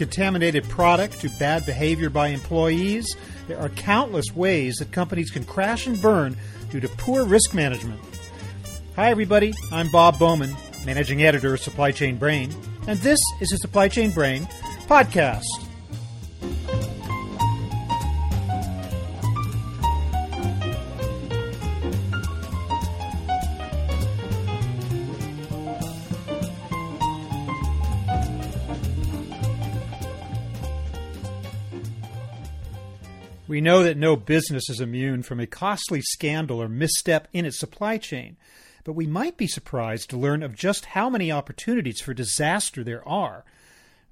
contaminated product to bad behavior by employees, there are countless ways that companies can crash and burn due to poor risk management. Hi, everybody. I'm Bob Bowman, managing editor of Supply Chain Brain, and this is the Supply Chain Brain podcast. We know that no business is immune from a costly scandal or misstep in its supply chain, but we might be surprised to learn of just how many opportunities for disaster there are.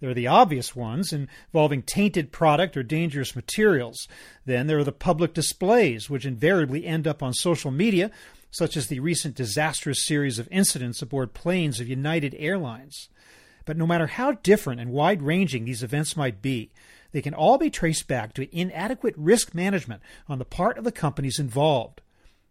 There are the obvious ones involving tainted product or dangerous materials. Then there are the public displays, which invariably end up on social media, such as the recent disastrous series of incidents aboard planes of United Airlines. But no matter how different and wide ranging these events might be, they can all be traced back to inadequate risk management on the part of the companies involved.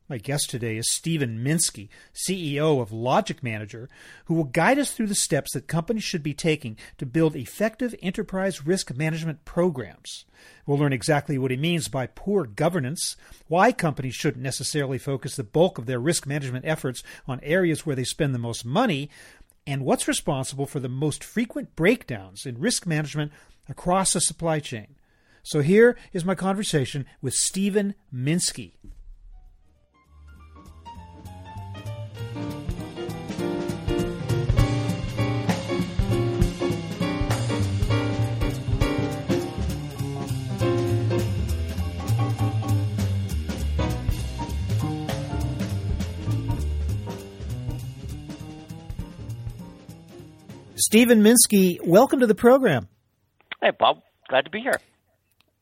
My guest today is Steven Minsky, CEO of Logic Manager, who will guide us through the steps that companies should be taking to build effective enterprise risk management programs. We'll learn exactly what he means by poor governance, why companies shouldn't necessarily focus the bulk of their risk management efforts on areas where they spend the most money, and what's responsible for the most frequent breakdowns in risk management across the supply chain. So here is my conversation with Steven Minsky. Steven Minsky, welcome to the program. Hey, Bob. Glad to be here.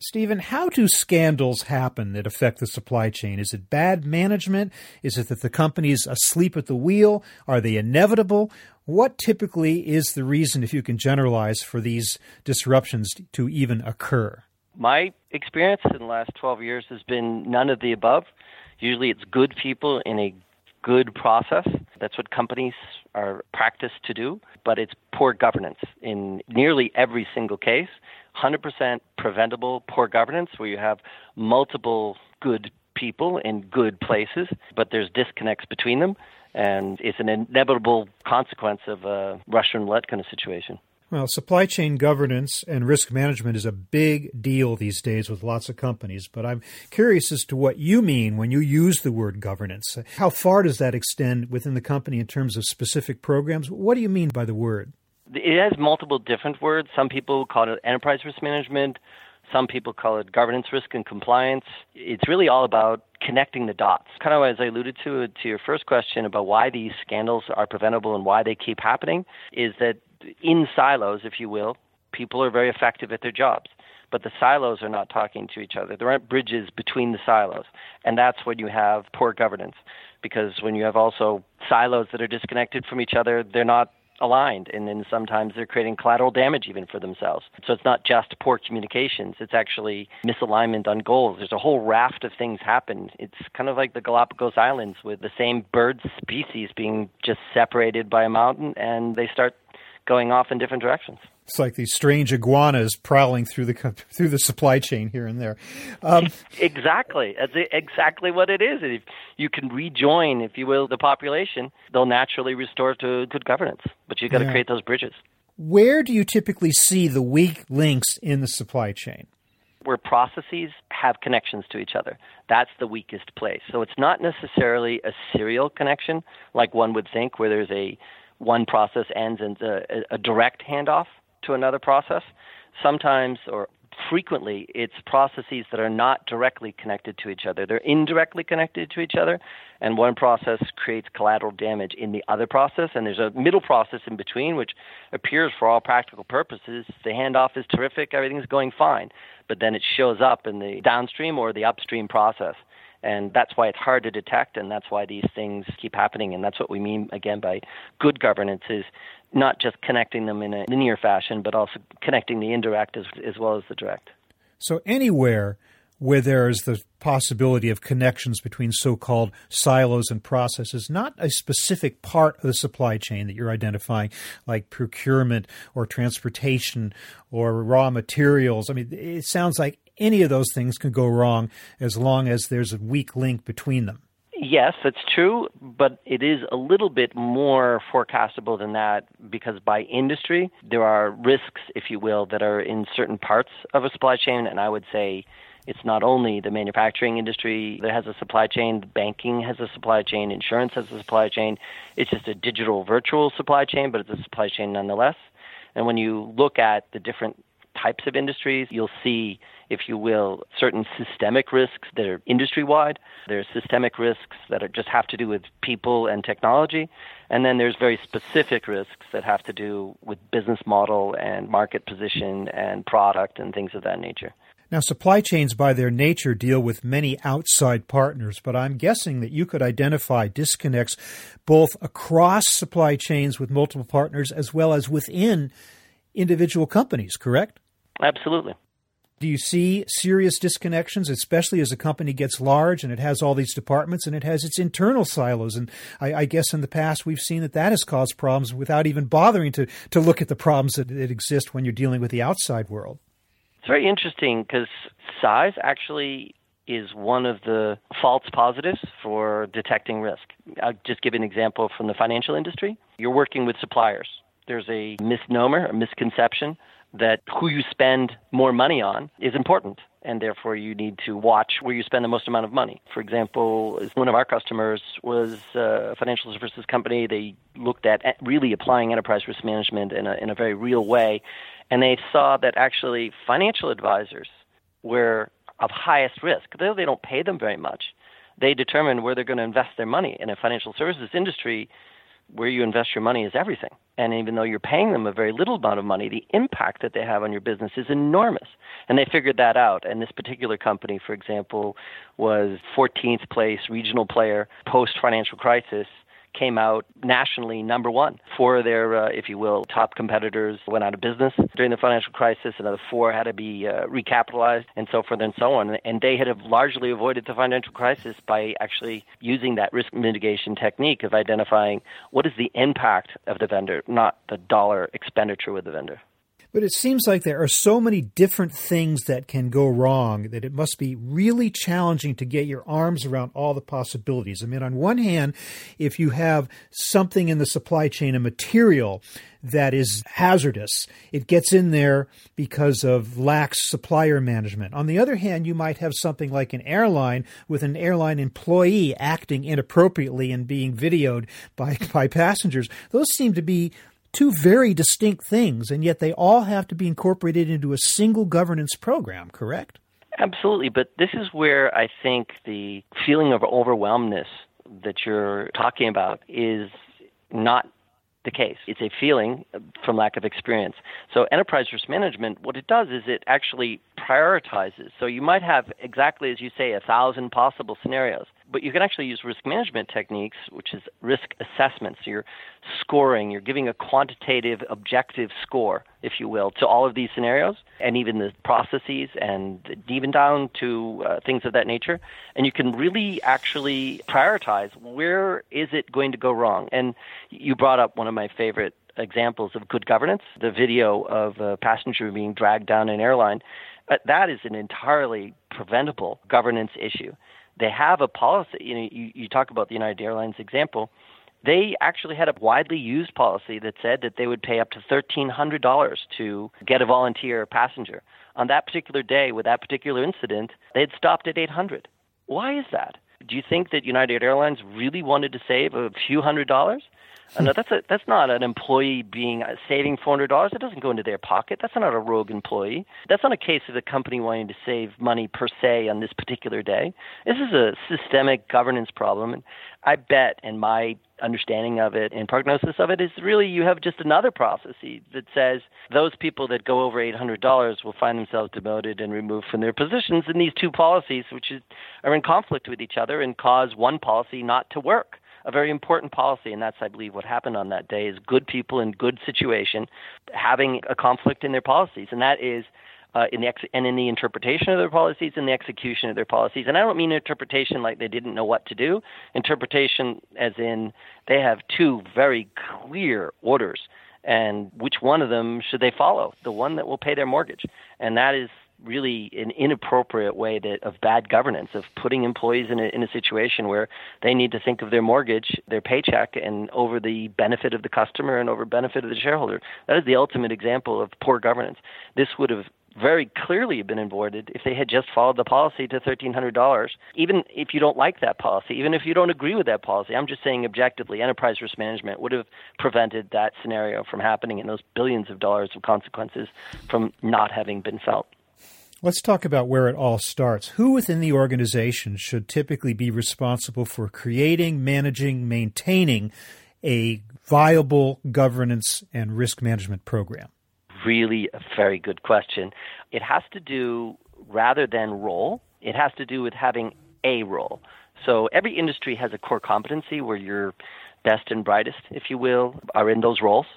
Steven, how do scandals happen that affect the supply chain? Is it bad management? Is it that the company's asleep at the wheel? Are they inevitable? What typically is the reason, if you can generalize, for these disruptions to even occur? My experience in the last 12 years has been none of the above. Usually it's good people in a good process. That's what companies are practiced to do, but it's poor governance in nearly every single case. 100% preventable poor governance where you have multiple good people in good places, but there's disconnects between them, and it's an inevitable consequence of a Russian roulette kind of situation. Well, supply chain governance and risk management is a big deal these days with lots of companies, but I'm curious as to what you mean when you use the word governance. How far does that extend within the company in terms of specific programs? What do you mean by the word? It has multiple different words. Some people call it enterprise risk management. Some people call it governance risk and compliance. It's really all about connecting the dots. Kind of as I alluded to to your first question about why these scandals are preventable and why they keep happening is that in silos, if you will, people are very effective at their jobs. But the silos are not talking to each other. There aren't bridges between the silos. And that's when you have poor governance. Because when you have also silos that are disconnected from each other, they're not aligned and then sometimes they're creating collateral damage even for themselves so it's not just poor communications it's actually misalignment on goals there's a whole raft of things happen it's kind of like the galapagos islands with the same bird species being just separated by a mountain and they start going off in different directions. It's like these strange iguanas prowling through the through the supply chain here and there. Um, exactly, that's exactly what it is. If you can rejoin, if you will, the population, they'll naturally restore to good governance. But you've got yeah. to create those bridges. Where do you typically see the weak links in the supply chain? Where processes have connections to each other. That's the weakest place. So it's not necessarily a serial connection like one would think, where there's a one process ends in a, a direct handoff to another process. Sometimes, or frequently, it's processes that are not directly connected to each other. They're indirectly connected to each other, and one process creates collateral damage in the other process, and there's a middle process in between, which appears for all practical purposes. The handoff is terrific, everything's going fine, but then it shows up in the downstream or the upstream process. And that's why it's hard to detect, and that's why these things keep happening. And that's what we mean, again, by good governance is not just connecting them in a linear fashion, but also connecting the indirect as, as well as the direct. So, anywhere where there is the possibility of connections between so called silos and processes, not a specific part of the supply chain that you're identifying, like procurement or transportation or raw materials. I mean, it sounds like any of those things can go wrong as long as there's a weak link between them. Yes, that's true, but it is a little bit more forecastable than that because by industry, there are risks, if you will, that are in certain parts of a supply chain. And I would say it's not only the manufacturing industry that has a supply chain, banking has a supply chain, insurance has a supply chain. It's just a digital virtual supply chain, but it's a supply chain nonetheless. And when you look at the different types of industries. You'll see, if you will, certain systemic risks that are industry wide. There's systemic risks that are, just have to do with people and technology. And then there's very specific risks that have to do with business model and market position and product and things of that nature. Now, supply chains by their nature deal with many outside partners, but I'm guessing that you could identify disconnects both across supply chains with multiple partners as well as within individual companies, correct? Absolutely. Do you see serious disconnections, especially as a company gets large and it has all these departments and it has its internal silos? And I, I guess in the past we've seen that that has caused problems without even bothering to, to look at the problems that, that exist when you're dealing with the outside world. It's very interesting because size actually is one of the false positives for detecting risk. I'll just give an example from the financial industry. You're working with suppliers. There's a misnomer, a misconception that who you spend more money on is important and therefore you need to watch where you spend the most amount of money. For example, one of our customers was uh, a financial services company. They looked at really applying enterprise risk management in a, in a very real way, and they saw that actually financial advisors were of highest risk. Though they don't pay them very much, they determine where they're going to invest their money. In a financial services industry, where you invest your money is everything. And even though you're paying them a very little amount of money, the impact that they have on your business is enormous. And they figured that out. And this particular company, for example, was 14th place regional player post financial crisis came out nationally number one. Four of their, uh, if you will, top competitors went out of business during the financial crisis. Another four had to be uh, recapitalized, and so forth and so on. And they had largely avoided the financial crisis by actually using that risk mitigation technique of identifying what is the impact of the vendor, not the dollar expenditure with the vendor. But it seems like there are so many different things that can go wrong that it must be really challenging to get your arms around all the possibilities. I mean, on one hand, if you have something in the supply chain, a material that is hazardous, it gets in there because of lax supplier management. On the other hand, you might have something like an airline with an airline employee acting inappropriately and being videoed by, by passengers. Those seem to be two very distinct things, and yet they all have to be incorporated into a single governance program, correct? Absolutely, but this is where I think the feeling of overwhelmness that you're talking about is not the case. It's a feeling from lack of experience. So, enterprise risk management, what it does is it actually prioritizes. So, you might have exactly as you say, a thousand possible scenarios. But you can actually use risk management techniques, which is risk assessments. So you're scoring, you're giving a quantitative, objective score, if you will, to all of these scenarios and even the processes and even down to uh, things of that nature. And you can really actually prioritize where is it going to go wrong. And you brought up one of my favorite examples of good governance, the video of a passenger being dragged down an airline. Uh, that is an entirely preventable governance issue they have a policy. You know, you, you talk about the United Airlines example. They actually had a widely used policy that said that they would pay up to $1,300 to get a volunteer passenger. On that particular day, with that particular incident, they had stopped at 800. Why is that? Do you think that United Airlines really wanted to save a few hundred dollars? Uh, no, that's a, that's not an employee being uh, saving four hundred dollars. It doesn't go into their pocket. That's not a rogue employee. That's not a case of the company wanting to save money per se on this particular day. This is a systemic governance problem, and I bet, in my understanding of it and prognosis of it, is really you have just another process that says those people that go over eight hundred dollars will find themselves demoted and removed from their positions and these two policies, which is, are in conflict with each other and cause one policy not to work a very important policy, and that's, I believe, what happened on that day is good people in good situation having a conflict in their policies, and that is uh, in the ex- and in the interpretation of their policies and the execution of their policies. And I don't mean interpretation like they didn't know what to do. Interpretation as in they have two very clear orders, and which one of them should they follow? The one that will pay their mortgage, and that is really an inappropriate way that, of bad governance of putting employees in a, in a situation where they need to think of their mortgage, their paycheck, and over the benefit of the customer and over benefit of the shareholder. That is the ultimate example of poor governance. This would have very clearly been avoided if they had just followed the policy to $1,300. Even if you don't like that policy, even if you don't agree with that policy, I'm just saying objectively, enterprise risk management would have prevented that scenario from happening and those billions of dollars of consequences from not having been felt. Let's talk about where it all starts. Who within the organization should typically be responsible for creating, managing, maintaining a viable governance and risk management program? Really, a very good question. It has to do, rather than role, it has to do with having a role. So every industry has a core competency where your best and brightest, if you will, are in those roles.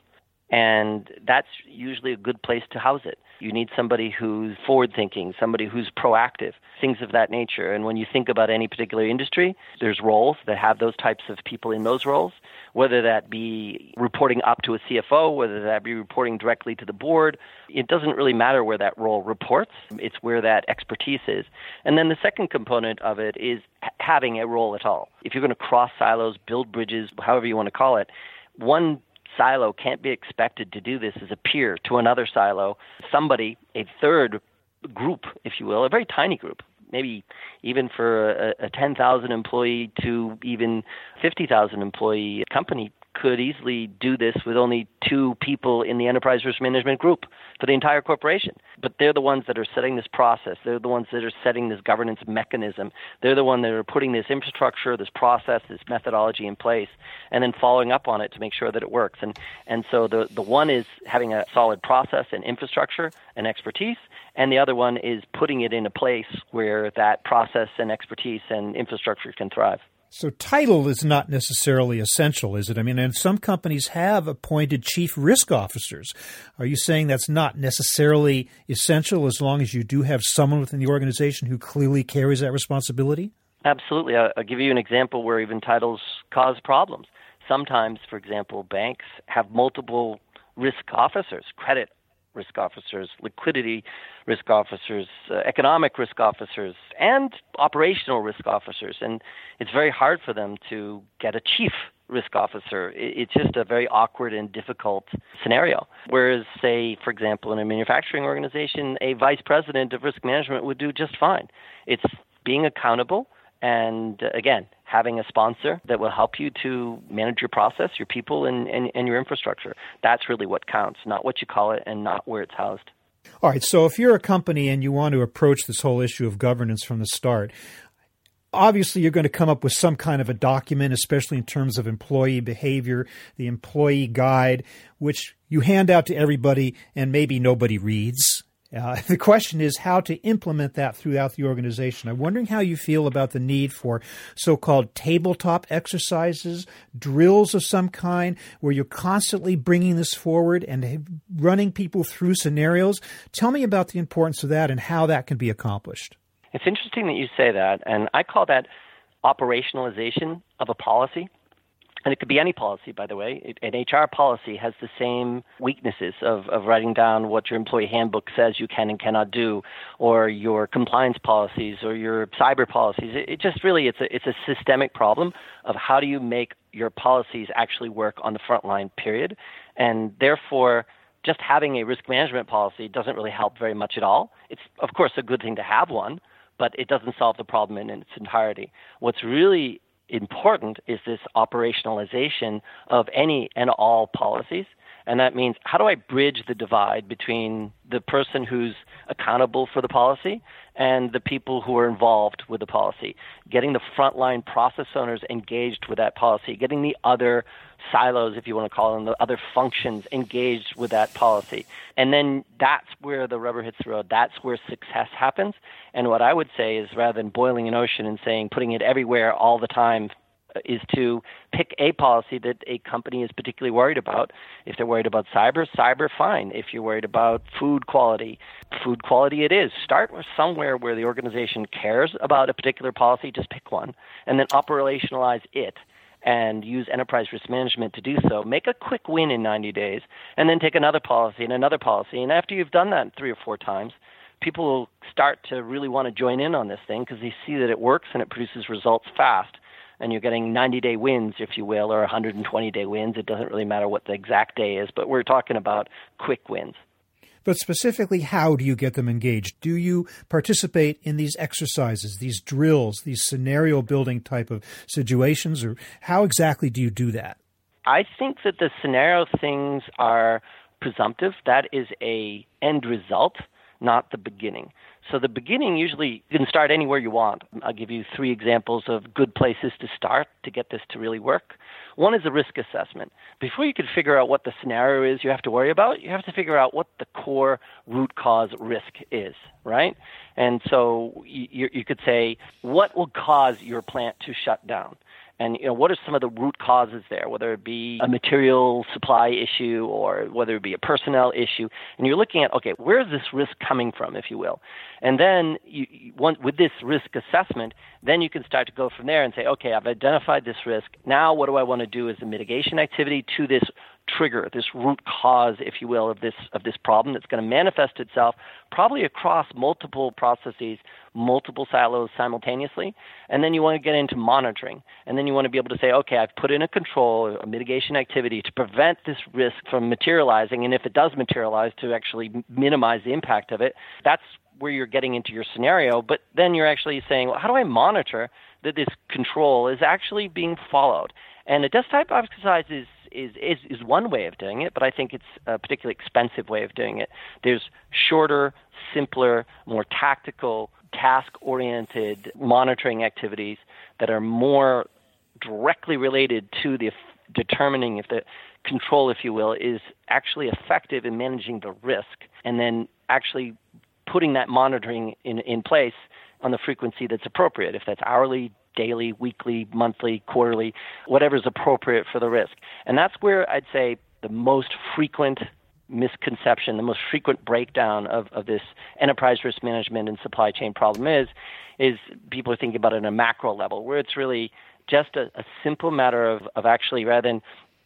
And that's usually a good place to house it. You need somebody who's forward thinking, somebody who's proactive, things of that nature. And when you think about any particular industry, there's roles that have those types of people in those roles, whether that be reporting up to a CFO, whether that be reporting directly to the board. It doesn't really matter where that role reports, it's where that expertise is. And then the second component of it is having a role at all. If you're going to cross silos, build bridges, however you want to call it, one silo can't be expected to do this as a peer to another silo. Somebody, a third group, if you will, a very tiny group, maybe even for a, a 10,000 employee to even 50,000 employee company could easily do this with only two people in the enterprise risk management group for the entire corporation. But they're the ones that are setting this process. They're the ones that are setting this governance mechanism. They're the ones that are putting this infrastructure, this process, this methodology in place, and then following up on it to make sure that it works. And and so the the one is having a solid process and infrastructure and expertise, and the other one is putting it in a place where that process and expertise and infrastructure can thrive. So title is not necessarily essential, is it? I mean, and some companies have appointed chief risk officers. Are you saying that's not necessarily essential as long as you do have someone within the organization who clearly carries that responsibility? Absolutely. I'll, give you an example where even titles cause problems. Sometimes, for example, banks have multiple risk officers, credit risk officers, liquidity risk officers, uh, economic risk officers, and operational risk officers. And it's very hard for them to get a chief risk officer. It's just a very awkward and difficult scenario. Whereas, say, for example, in a manufacturing organization, a vice president of risk management would do just fine. It's being accountable and uh, again, having a sponsor that will help you to manage your process, your people, and, and, and your infrastructure. That's really what counts, not what you call it and not where it's housed. All right, so if you're a company and you want to approach this whole issue of governance from the start, obviously you're going to come up with some kind of a document, especially in terms of employee behavior, the employee guide, which you hand out to everybody and maybe nobody reads. Uh, the question is how to implement that throughout the organization. I'm wondering how you feel about the need for so called tabletop exercises, drills of some kind, where you're constantly bringing this forward and running people through scenarios. Tell me about the importance of that and how that can be accomplished. It's interesting that you say that, and I call that operationalization of a policy and it could be any policy, by the way. An HR policy has the same weaknesses of, of writing down what your employee handbook says you can and cannot do, or your compliance policies, or your cyber policies. It, it just really it's a it's a systemic problem of how do you make your policies actually work on the front line. Period, and therefore. Just having a risk management policy doesn't really help very much at all. It's, of course, a good thing to have one, but it doesn't solve the problem in, in its entirety. What's really important is this operationalization of any and all policies. And that means how do I bridge the divide between the person who's accountable for the policy and the people who are involved with the policy? Getting the frontline process owners engaged with that policy, getting the other silos, if you want to call them, the other functions engaged with that policy. And then that's where the rubber hits the road. That's where success happens. And what I would say is rather than boiling an ocean and saying putting it everywhere all the time is to pick a policy that a company is particularly worried about. If they're worried about cyber, cyber, fine. If you're worried about food quality, food quality it is. Start with somewhere where the organization cares about a particular policy, just pick one, and then operationalize it and use enterprise risk management to do so. Make a quick win in 90 days, and then take another policy and another policy. And after you've done that three or four times, people will start to really want to join in on this thing because they see that it works and it produces results fast. And you're getting 90 day wins, if you will, or 120 day wins. It doesn't really matter what the exact day is, but we're talking about quick wins. But specifically, how do you get them engaged? Do you participate in these exercises, these drills, these scenario building type of situations, or how exactly do you do that? I think that the scenario things are presumptive. That is a end result not the beginning. So the beginning usually you can start anywhere you want. I'll give you three examples of good places to start to get this to really work. One is a risk assessment. Before you can figure out what the scenario is you have to worry about, you have to figure out what the core root cause risk is, right? And so you, you could say, what will cause your plant to shut down? And you know what are some of the root causes there whether it be a material supply issue or whether it be a personnel issue? And you're looking at okay where is this risk coming from if you will? And then you, you want, with this risk assessment then you can start to go from there and say okay i've identified this risk. Now what do i want to do as a mitigation activity to this trigger, this root cause, if you will, of this of this problem that's going to manifest itself probably across multiple processes, multiple silos simultaneously. And then you want to get into monitoring. And then you want to be able to say, okay, I've put in a control, a mitigation activity to prevent this risk from materializing. And if it does materialize, to actually minimize the impact of it. That's where you're getting into your scenario. But then you're actually saying, well, how do I monitor that this control is actually being followed? And a desk type exercise is is, is, is one way of doing it, but I think it's a particularly expensive way of doing it. There's shorter, simpler, more tactical, task oriented monitoring activities that are more directly related to the determining if the control, if you will, is actually effective in managing the risk and then actually putting that monitoring in, in place on the frequency that's appropriate. If that's hourly, daily, weekly, monthly, quarterly, whatever is appropriate for the risk. And that's where I'd say the most frequent misconception, the most frequent breakdown of, of this enterprise risk management and supply chain problem is, is people are thinking about it on a macro level, where it's really just a, a simple matter of, of actually rather than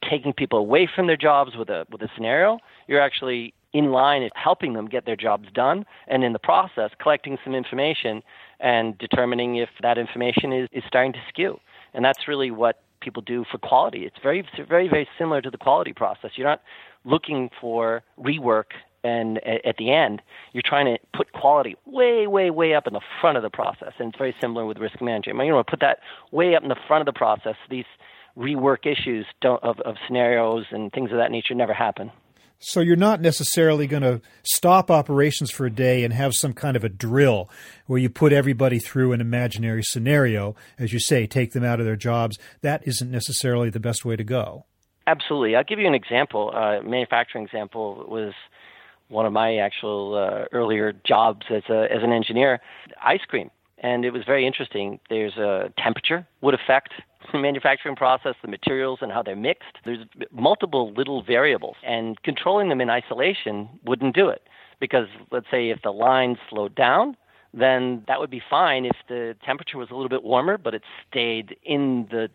taking people away from their jobs with a with a scenario, you're actually in line helping them get their jobs done and in the process collecting some information and determining if that information is, is starting to skew. And that's really what people do for quality. It's very, very, very similar to the quality process. You're not looking for rework and at the end, you're trying to put quality way, way, way up in the front of the process. And it's very similar with risk management. You want to put that way up in the front of the process. These rework issues of, of scenarios and things of that nature never happen. So you're not necessarily going to stop operations for a day and have some kind of a drill where you put everybody through an imaginary scenario, as you say, take them out of their jobs. That isn't necessarily the best way to go. Absolutely. I'll give you an example. Uh, manufacturing example was one of my actual uh, earlier jobs as a as an engineer. Ice cream, and it was very interesting. There's a temperature would affect the manufacturing process, the materials, and how they're mixed. There's multiple little variables, and controlling them in isolation wouldn't do it. Because let's say if the line slowed down, then that would be fine if the temperature was a little bit warmer, but it stayed in the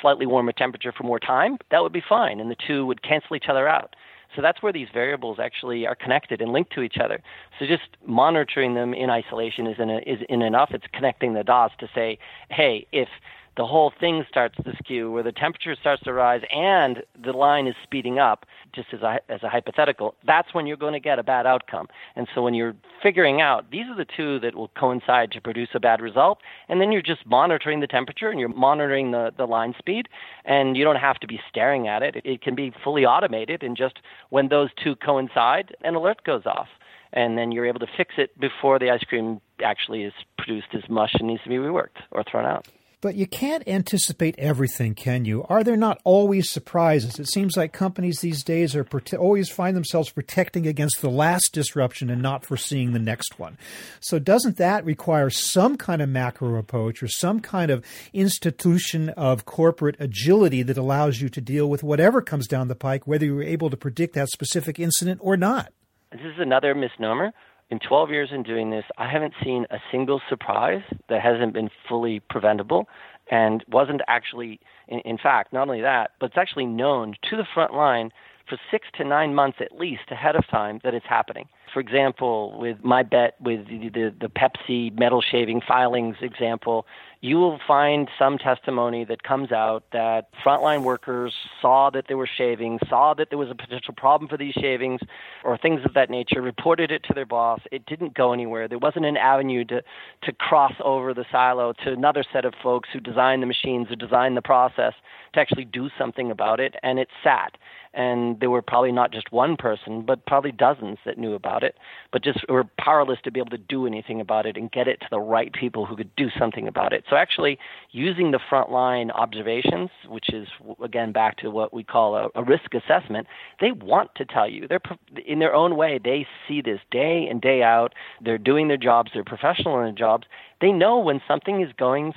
slightly warmer temperature for more time. That would be fine, and the two would cancel each other out. So that's where these variables actually are connected and linked to each other. So just monitoring them in isolation isn't, is in enough. It's connecting the dots to say, hey, if the whole thing starts to skew where the temperature starts to rise and the line is speeding up just as a, as a hypothetical that's when you're going to get a bad outcome. And so when you're figuring out these are the two that will coincide to produce a bad result and then you're just monitoring the temperature and you're monitoring the, the line speed and you don't have to be staring at it. It can be fully automated and just when those two coincide an alert goes off and then you're able to fix it before the ice cream actually is produced as mush and needs to be reworked or thrown out But you can't anticipate everything, can you? Are there not always surprises? It seems like companies these days are prote- always find themselves protecting against the last disruption and not foreseeing the next one. So, doesn't that require some kind of macro approach or some kind of institution of corporate agility that allows you to deal with whatever comes down the pike, whether you're able to predict that specific incident or not? This is another misnomer in 12 years in doing this, I haven't seen a single surprise that hasn't been fully preventable and wasn't actually, in, in, fact, not only that, but it's actually known to the front line for six to nine months at least ahead of time that it's happening. For example, with my bet with the, the, the Pepsi metal shaving filings example, you will find some testimony that comes out that frontline workers saw that there were shavings, saw that there was a potential problem for these shavings, or things of that nature, reported it to their boss. It didn't go anywhere. There wasn't an avenue to, to cross over the silo to another set of folks who designed the machines, who designed the process to actually do something about it, and it sat. And there were probably not just one person, but probably dozens that knew about it, but just were powerless to be able to do anything about it and get it to the right people who could do something about it. So actually, using the frontline observations, which is again back to what we call a, a risk assessment, they want to tell you. They're in their own way. They see this day in day out. They're doing their jobs. They're professional in their jobs. They know when something is going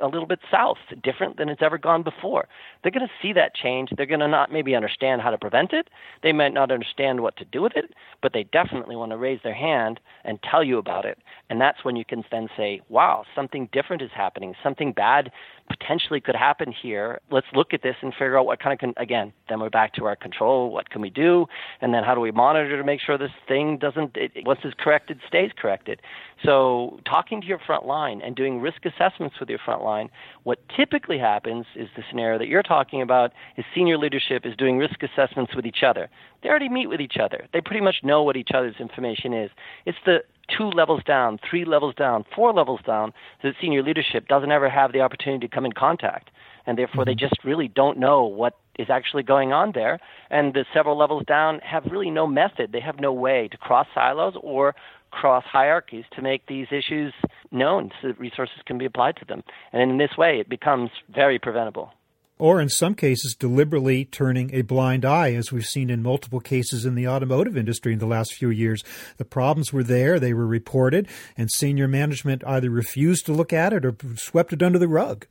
a little bit south, different than it's ever gone before. They're going to see that change. They're going to not maybe understand how to prevent it. They might not understand what to do with it, but they definitely want to raise their hand and tell you about it. And that's when you can then say, wow, something different is happening. Something bad potentially could happen here. Let's look at this and figure out what kind of, con- again, then we're back to our control. What can we do? And then how do we monitor to make sure this thing doesn't, it, once it's corrected, stays corrected? So talking to your front line and doing risk assessments with your front line, what typically happens is the scenario that you're talking about is senior leadership is doing risk assessments with each other. They already meet with each other. They pretty much know what each other's information is. It's the two levels down, three levels down, four levels down, that senior leadership doesn't ever have the opportunity to come in contact. And therefore, mm-hmm. they just really don't know what is actually going on there. And the several levels down have really no method. They have no way to cross silos or cross hierarchies to make these issues known so that resources can be applied to them. And in this way, it becomes very preventable or in some cases deliberately turning a blind eye, as we've seen in multiple cases in the automotive industry in the last few years. The problems were there, they were reported, and senior management either refused to look at it or swept it under the rug,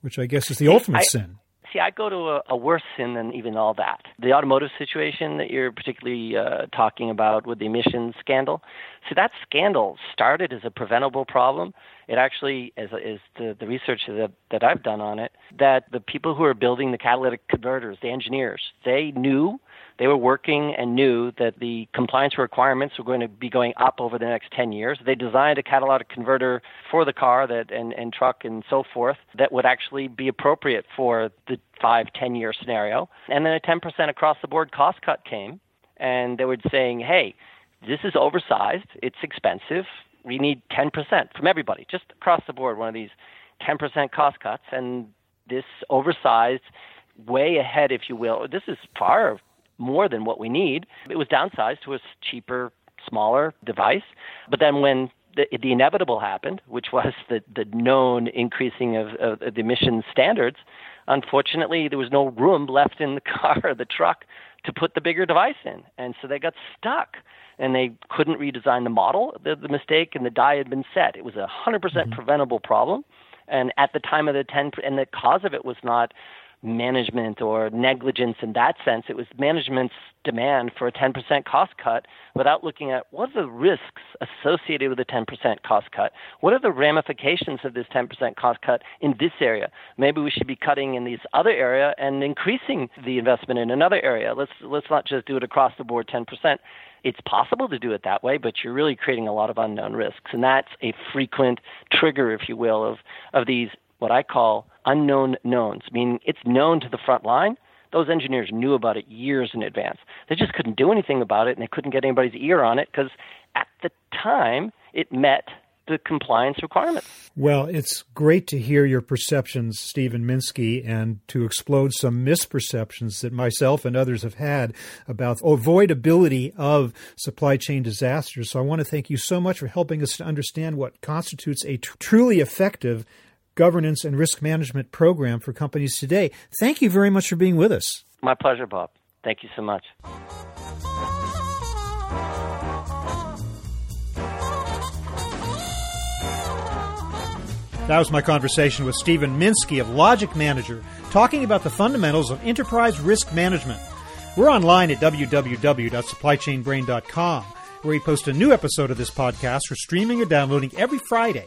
which I guess is the ultimate I, sin. See, I go to a, a, worse sin than even all that. The automotive situation that you're particularly uh, talking about with the emissions scandal. So that scandal started as a preventable problem. It actually, as, as the, the research that, that I've done on it, that the people who are building the catalytic converters, the engineers, they knew they were working and knew that the compliance requirements were going to be going up over the next 10 years. They designed a catalytic converter for the car that and, and truck and so forth that would actually be appropriate for the five, 10 year scenario. And then a 10% across the board cost cut came, and they were saying, hey, this is oversized, it's expensive, we need 10% from everybody, just across the board, one of these 10% cost cuts. And this oversized, way ahead, if you will, this is far more than what we need. It was downsized to a cheaper, smaller device. But then when the, the inevitable happened, which was the, the known increasing of, of, of the emission standards, unfortunately, there was no room left in the car or the truck to put the bigger device in. And so they got stuck and they couldn't redesign the model. The, the mistake and the die had been set. It was a 100% mm hmm preventable problem. And at the time of the 10, and the cause of it was not management or negligence in that sense. It was management's demand for a 10% cost cut without looking at what are the risks associated with a 10% cost cut? What are the ramifications of this 10% cost cut in this area? Maybe we should be cutting in this other area and increasing the investment in another area. Let's let's not just do it across the board 10%. It's possible to do it that way, but you're really creating a lot of unknown risks, and that's a frequent trigger, if you will, of of these what I call unknown knowns, meaning it's known to the front line. Those engineers knew about it years in advance. They just couldn't do anything about it, and they couldn't get anybody's ear on it because at the time it met the compliance requirements. Well, it's great to hear your perceptions, Steven Minsky, and to explode some misperceptions that myself and others have had about avoidability of supply chain disasters. So I want to thank you so much for helping us to understand what constitutes a t- truly effective governance and risk management program for companies today. Thank you very much for being with us. My pleasure, Bob. Thank you so much. That was my conversation with Steven Minsky of Logic Manager, talking about the fundamentals of enterprise risk management. We're online at www.supplychainbrain.com, where we post a new episode of this podcast for streaming or downloading every Friday.